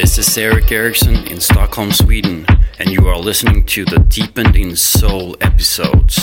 This is Eric Eriksson in Stockholm, Sweden, and you are listening to the Deepened in Soul episodes.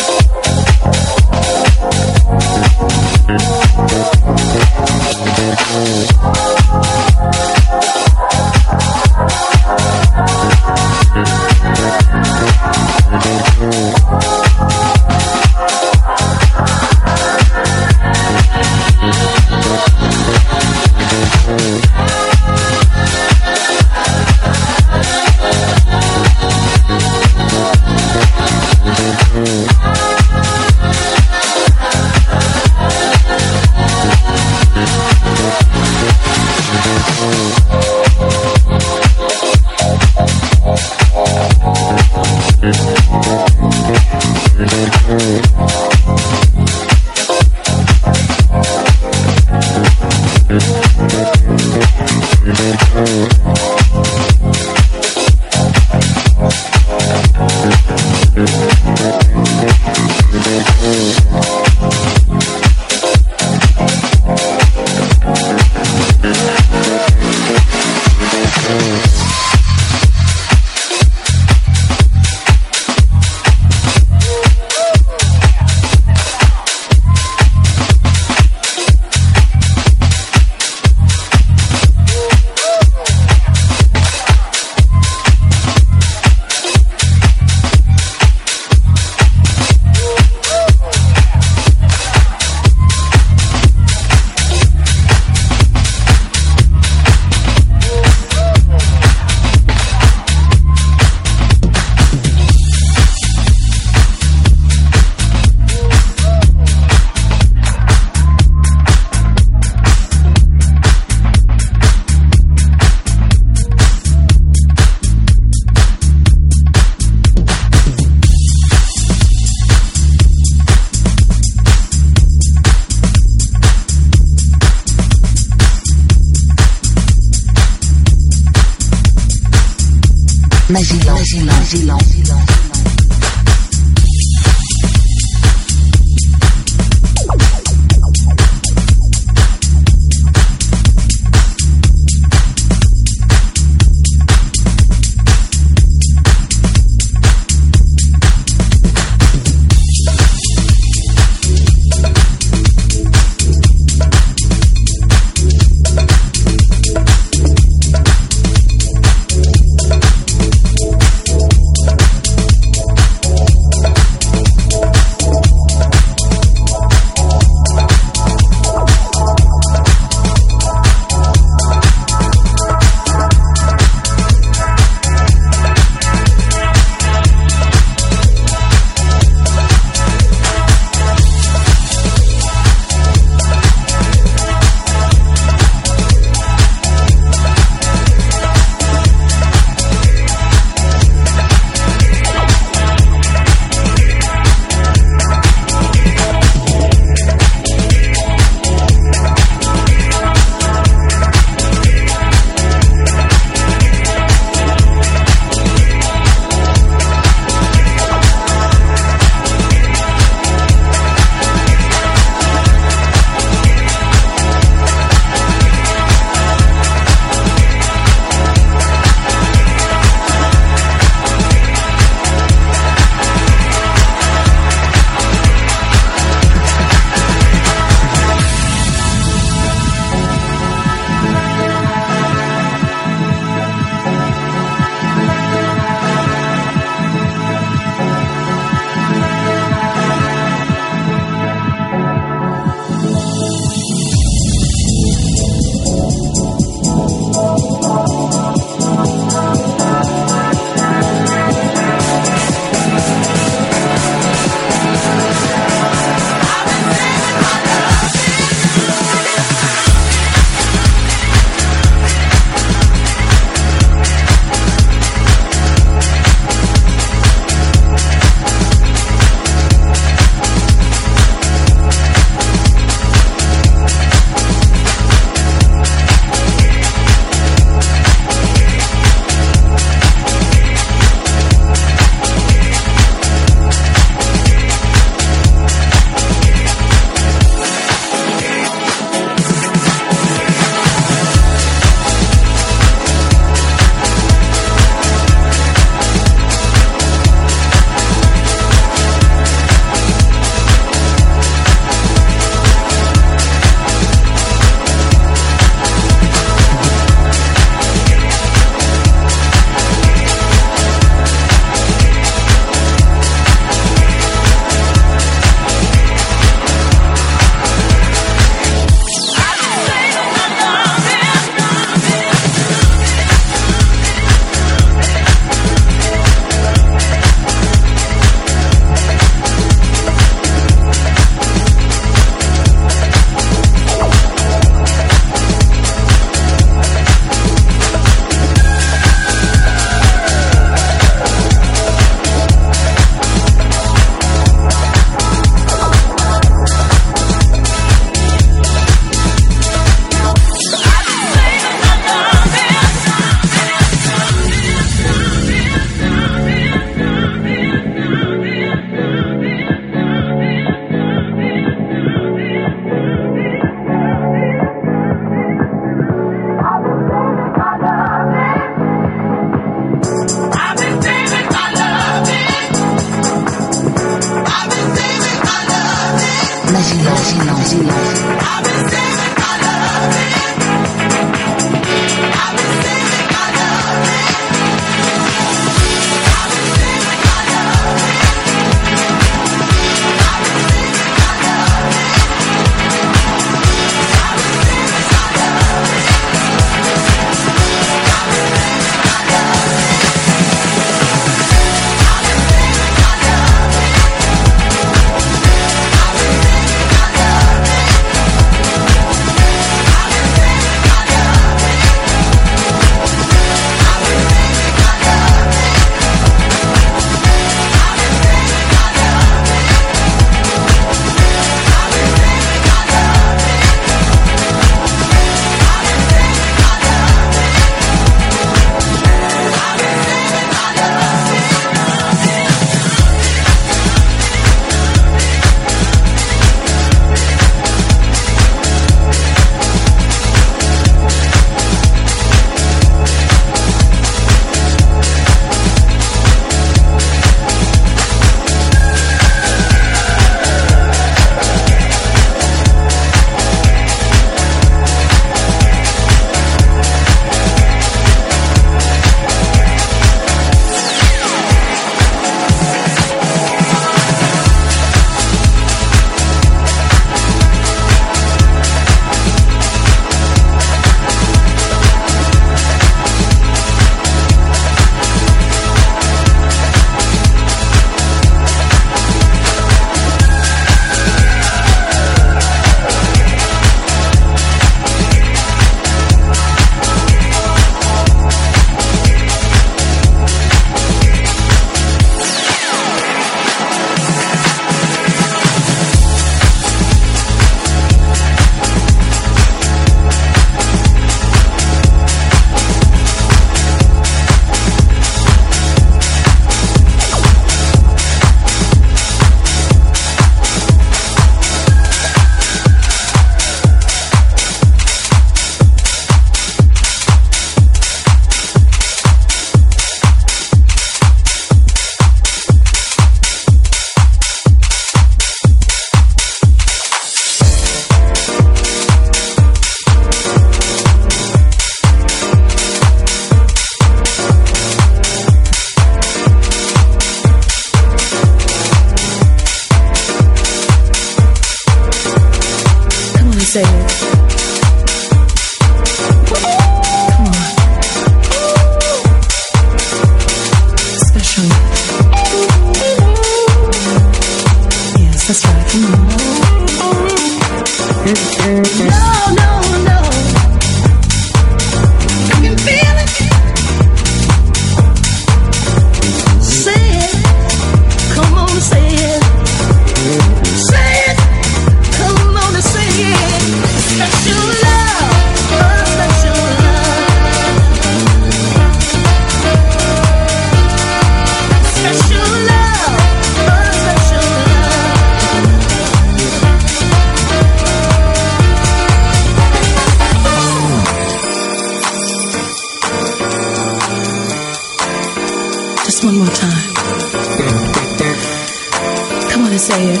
say it.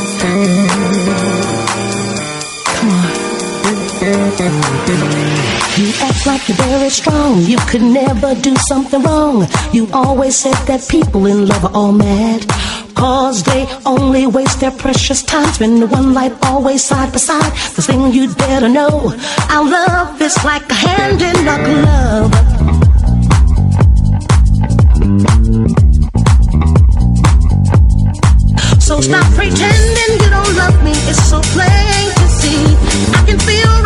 Come on. You act like you're very strong. You could never do something wrong. You always said that people in love are all mad. Cause they only waste their precious time spending one life always side by side. The thing you'd better know, our love is like a hand in a glove. Stop pretending you don't love me. It's so plain to see. I can feel.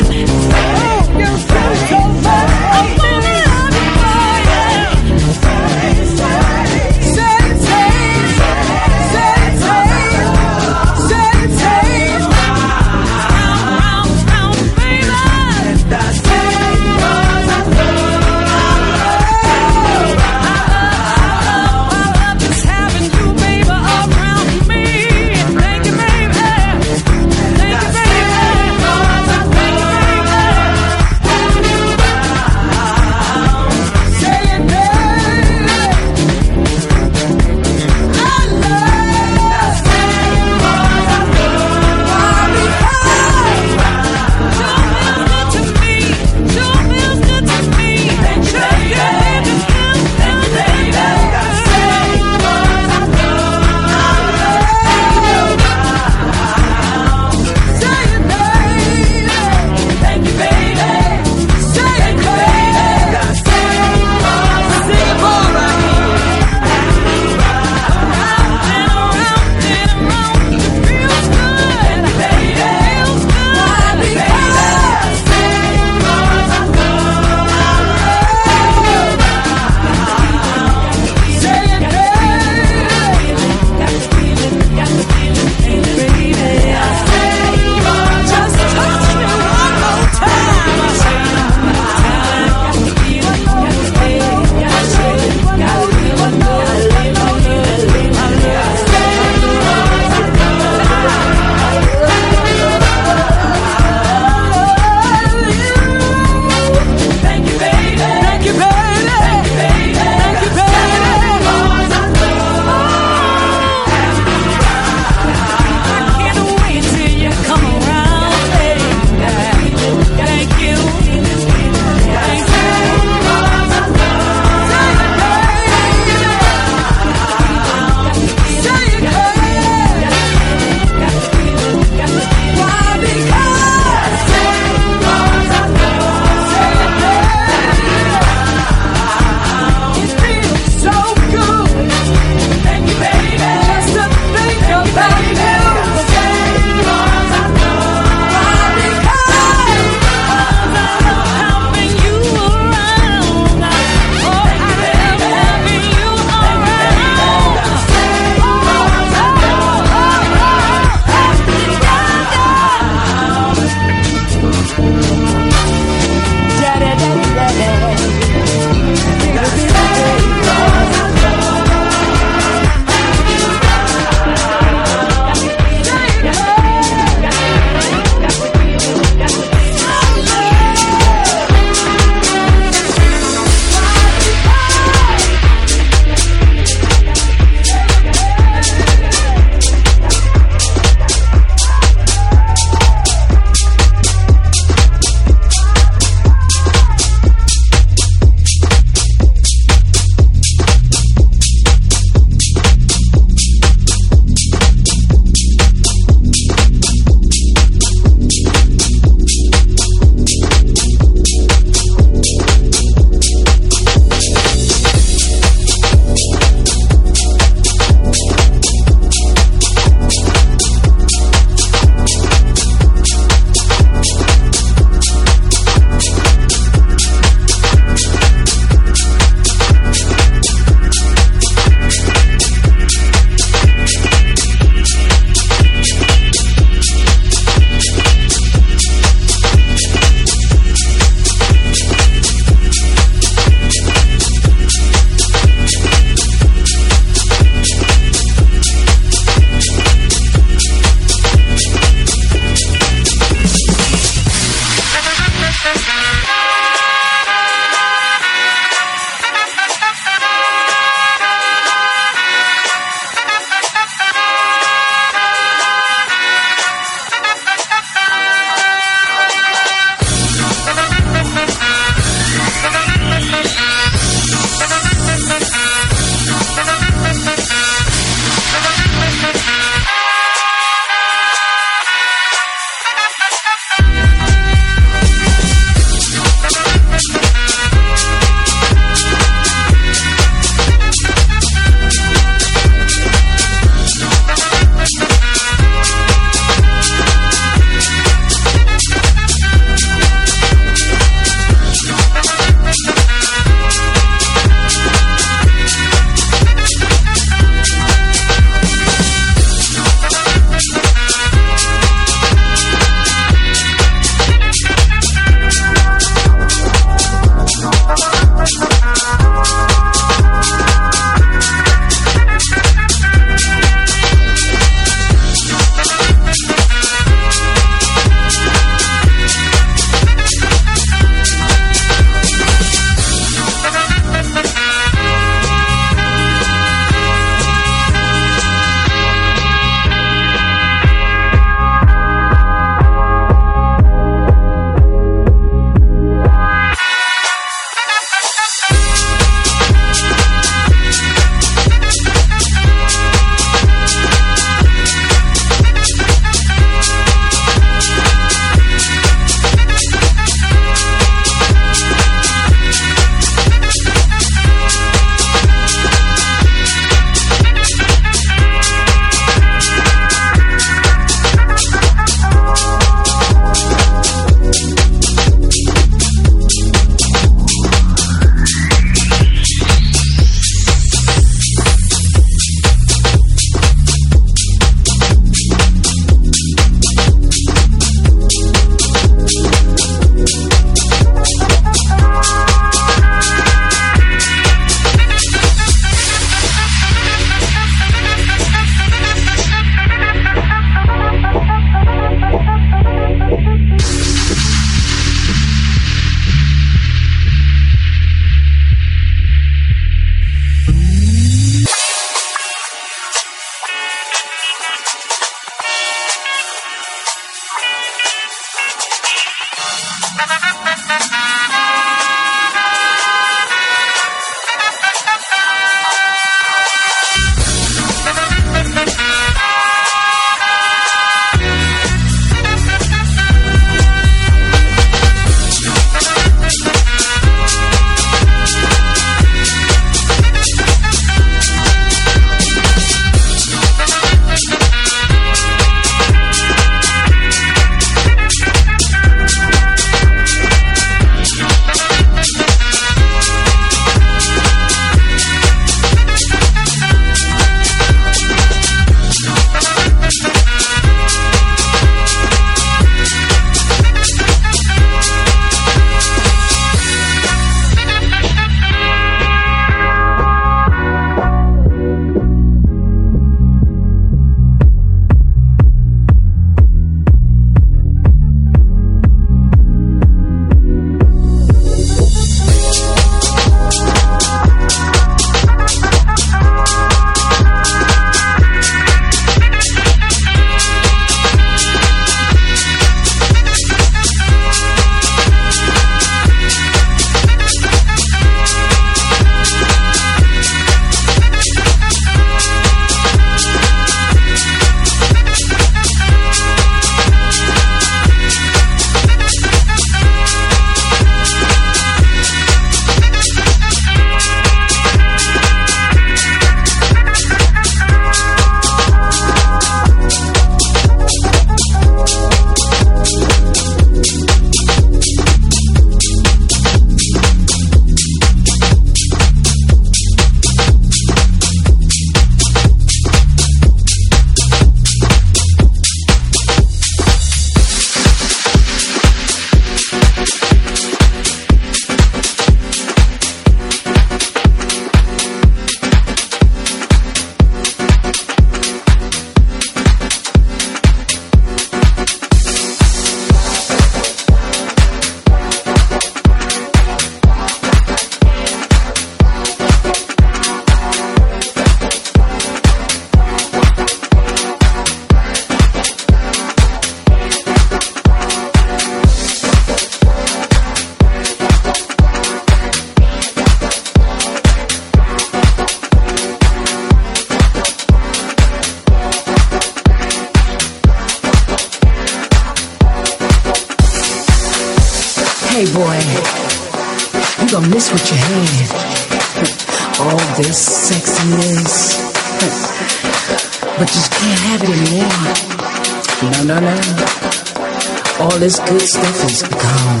All this good stuff is gone.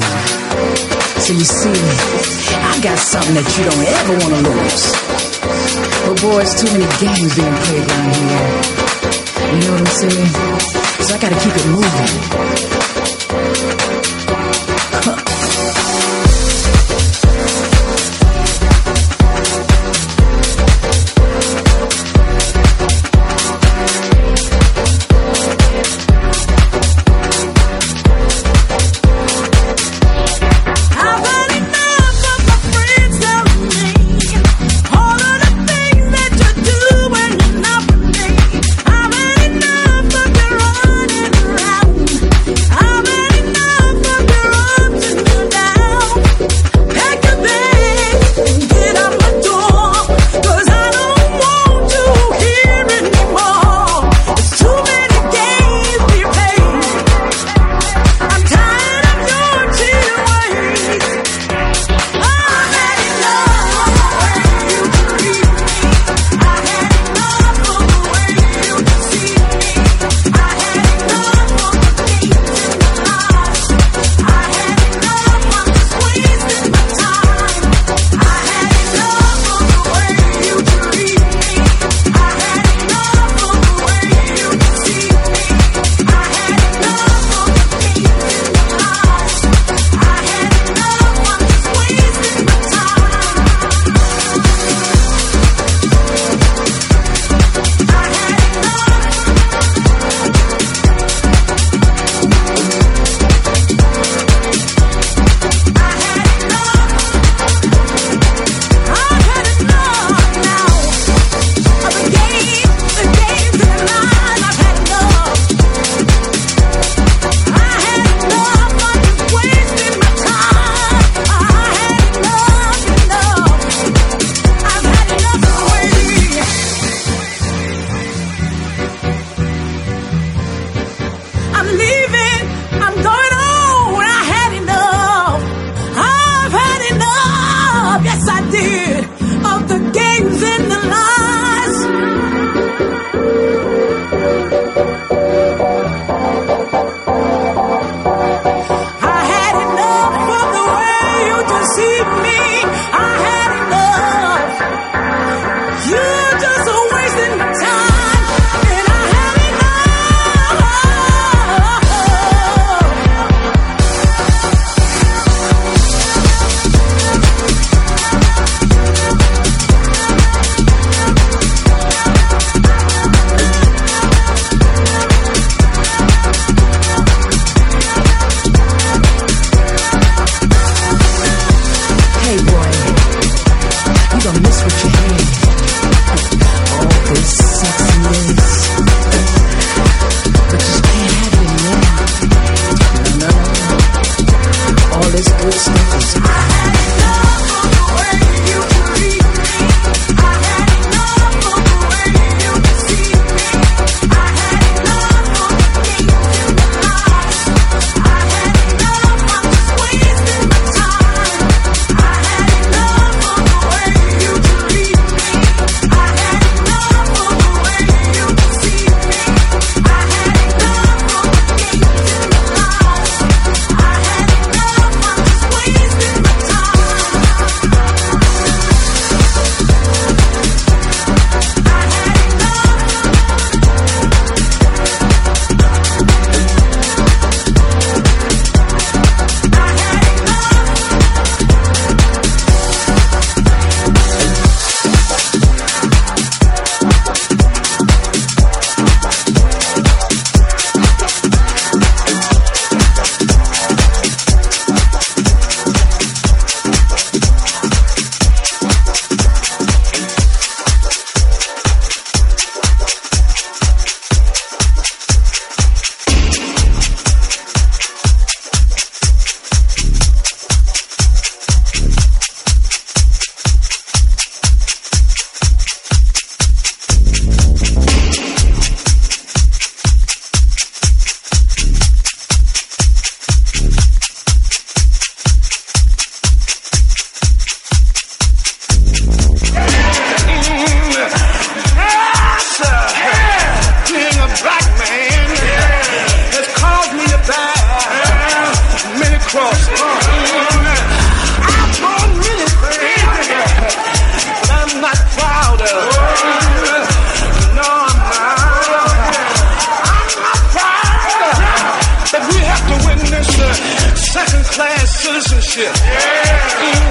So you see, I got something that you don't ever want to lose. But boy, it's too many games being played around here. You know what I'm saying? So I gotta keep it moving. Citizenship. Mm,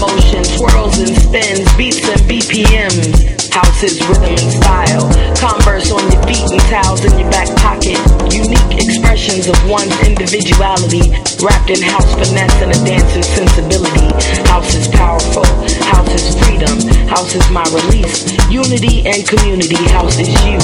motion, twirls and spins, beats and BPMs. House is rhythm and style. Converse on your feet and towels in your back pocket. Unique expressions of one's individuality, wrapped in house finesse and a dancer's sensibility. House is powerful. House is freedom. House is my release. Unity and community. House is you.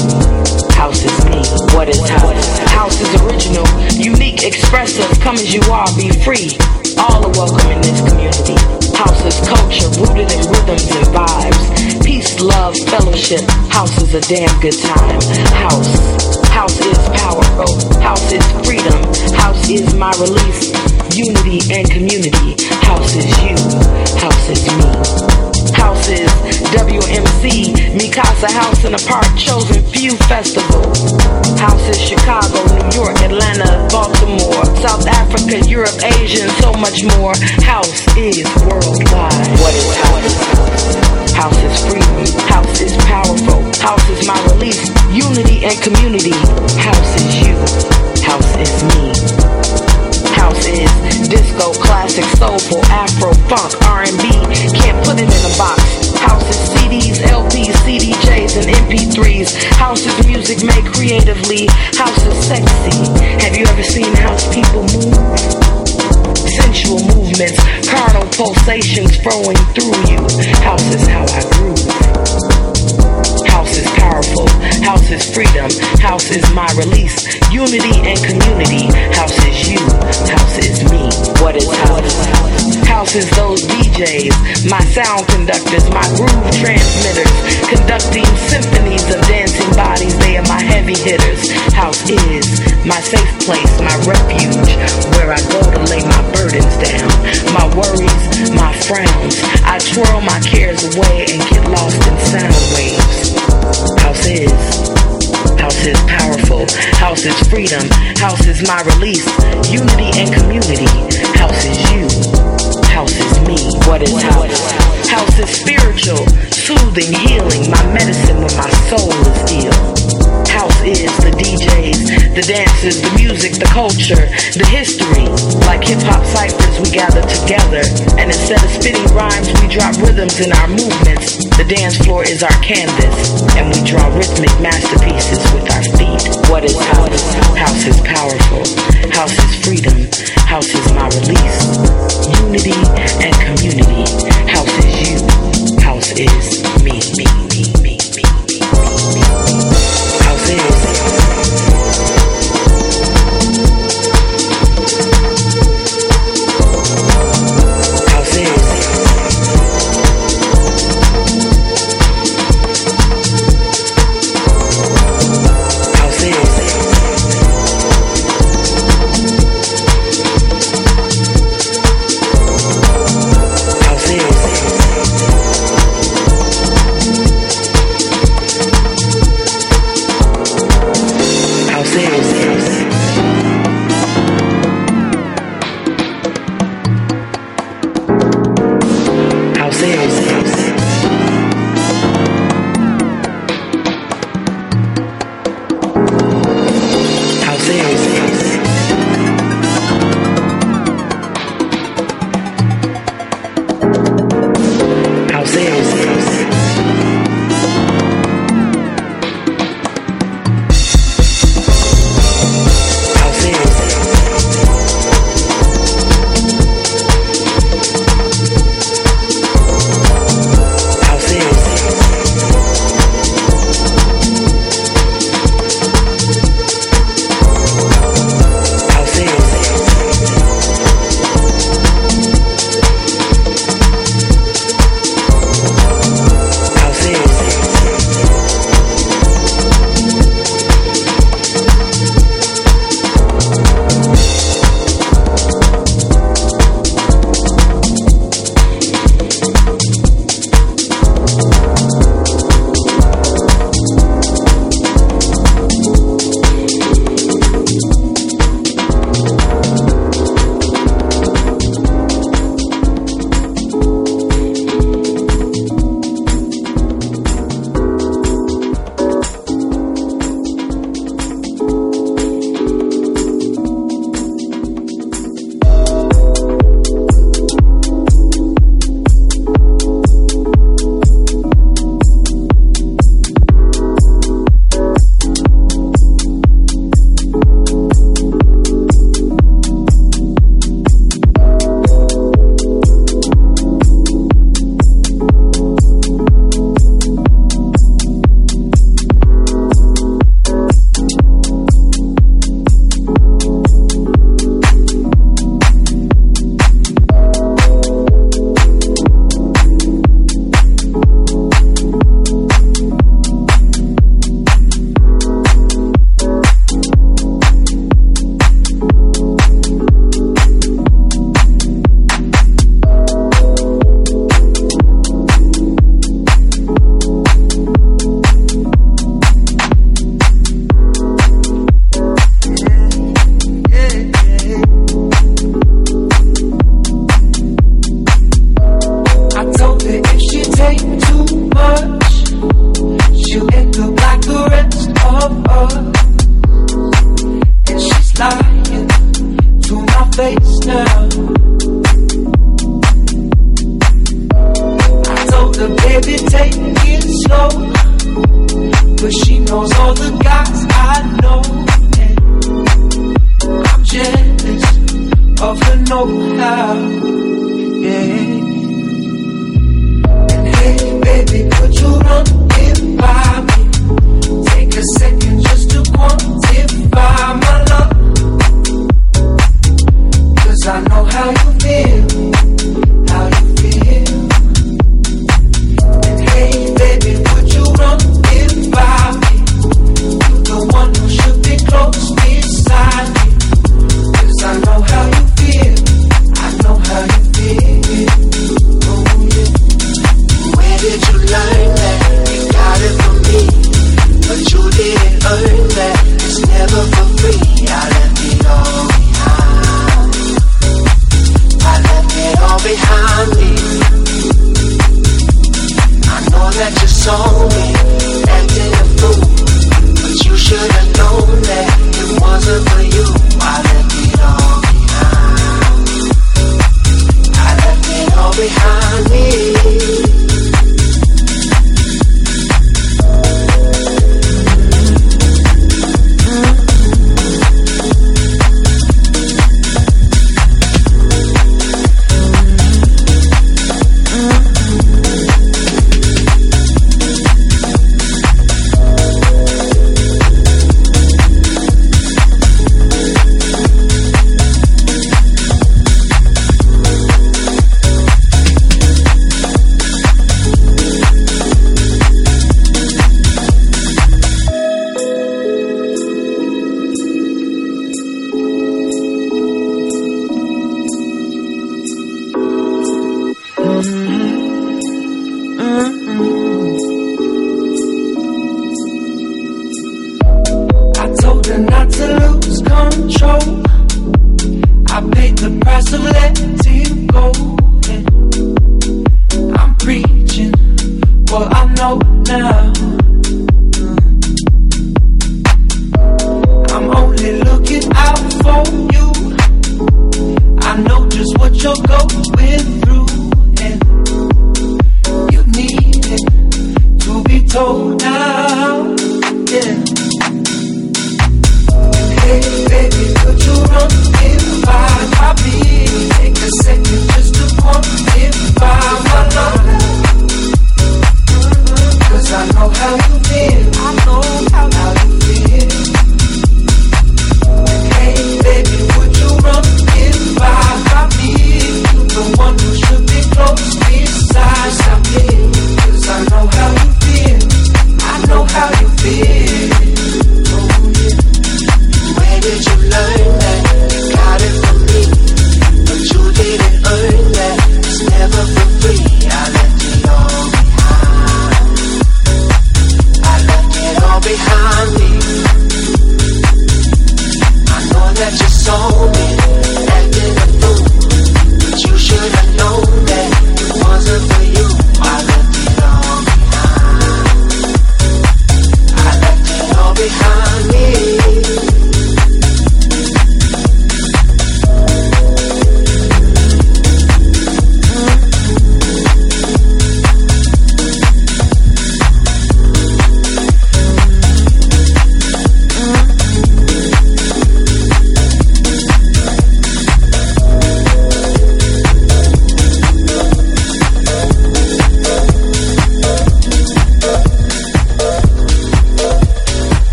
House is me. What is house? House is original, unique, expressive. Come as you are, be free. All are welcome in this community. House is culture, rooted in rhythms and vibes. Peace, love, fellowship. House is a damn good time. House. House is powerful. House is freedom. House is my release. Unity and community. House is you. House is me. House is WMC, Mikasa House in a Park Chosen Few Festival. House is Chicago, New York, Atlanta, Baltimore, South Africa, Europe, Asia, and so much more. House is worldwide. What is house? House is freedom. House is powerful. House is my release. Unity and community. House is you. House is me. House is disco, classic soulful, Afro, funk, R&B. Can't put it in a box. House is CDs, LPs, CDJs, and MP3s. House is music made creatively. House is sexy. Have you ever seen house people move? Sensual movements, carnal pulsations flowing through you. House is how I groove. House is powerful. House is freedom. House is my release. Unity and community. House is you. House is me. What is house? House is those DJs, my sound conductors, my groove transmitters, conducting symphonies of dancing bodies. They are my heavy hitters. House is my safe place, my refuge, where I go to lay my burdens down, my worries, my frowns. I twirl my cares away and get lost in sound waves. House is. House is powerful. House is freedom. House is my release. Unity and community. House is you. House is me. What is house? House is spiritual, soothing, healing, my medicine when my soul is ill. House is the DJs, the dances, the music, the culture, the history. Like hip hop ciphers, we gather together. And instead of spitting rhymes, we drop rhythms in our movements. The dance floor is our canvas, and we draw rhythmic masterpieces with our feet. What is house? House is powerful. House is freedom. House is my release. Unity and community. House is you. House is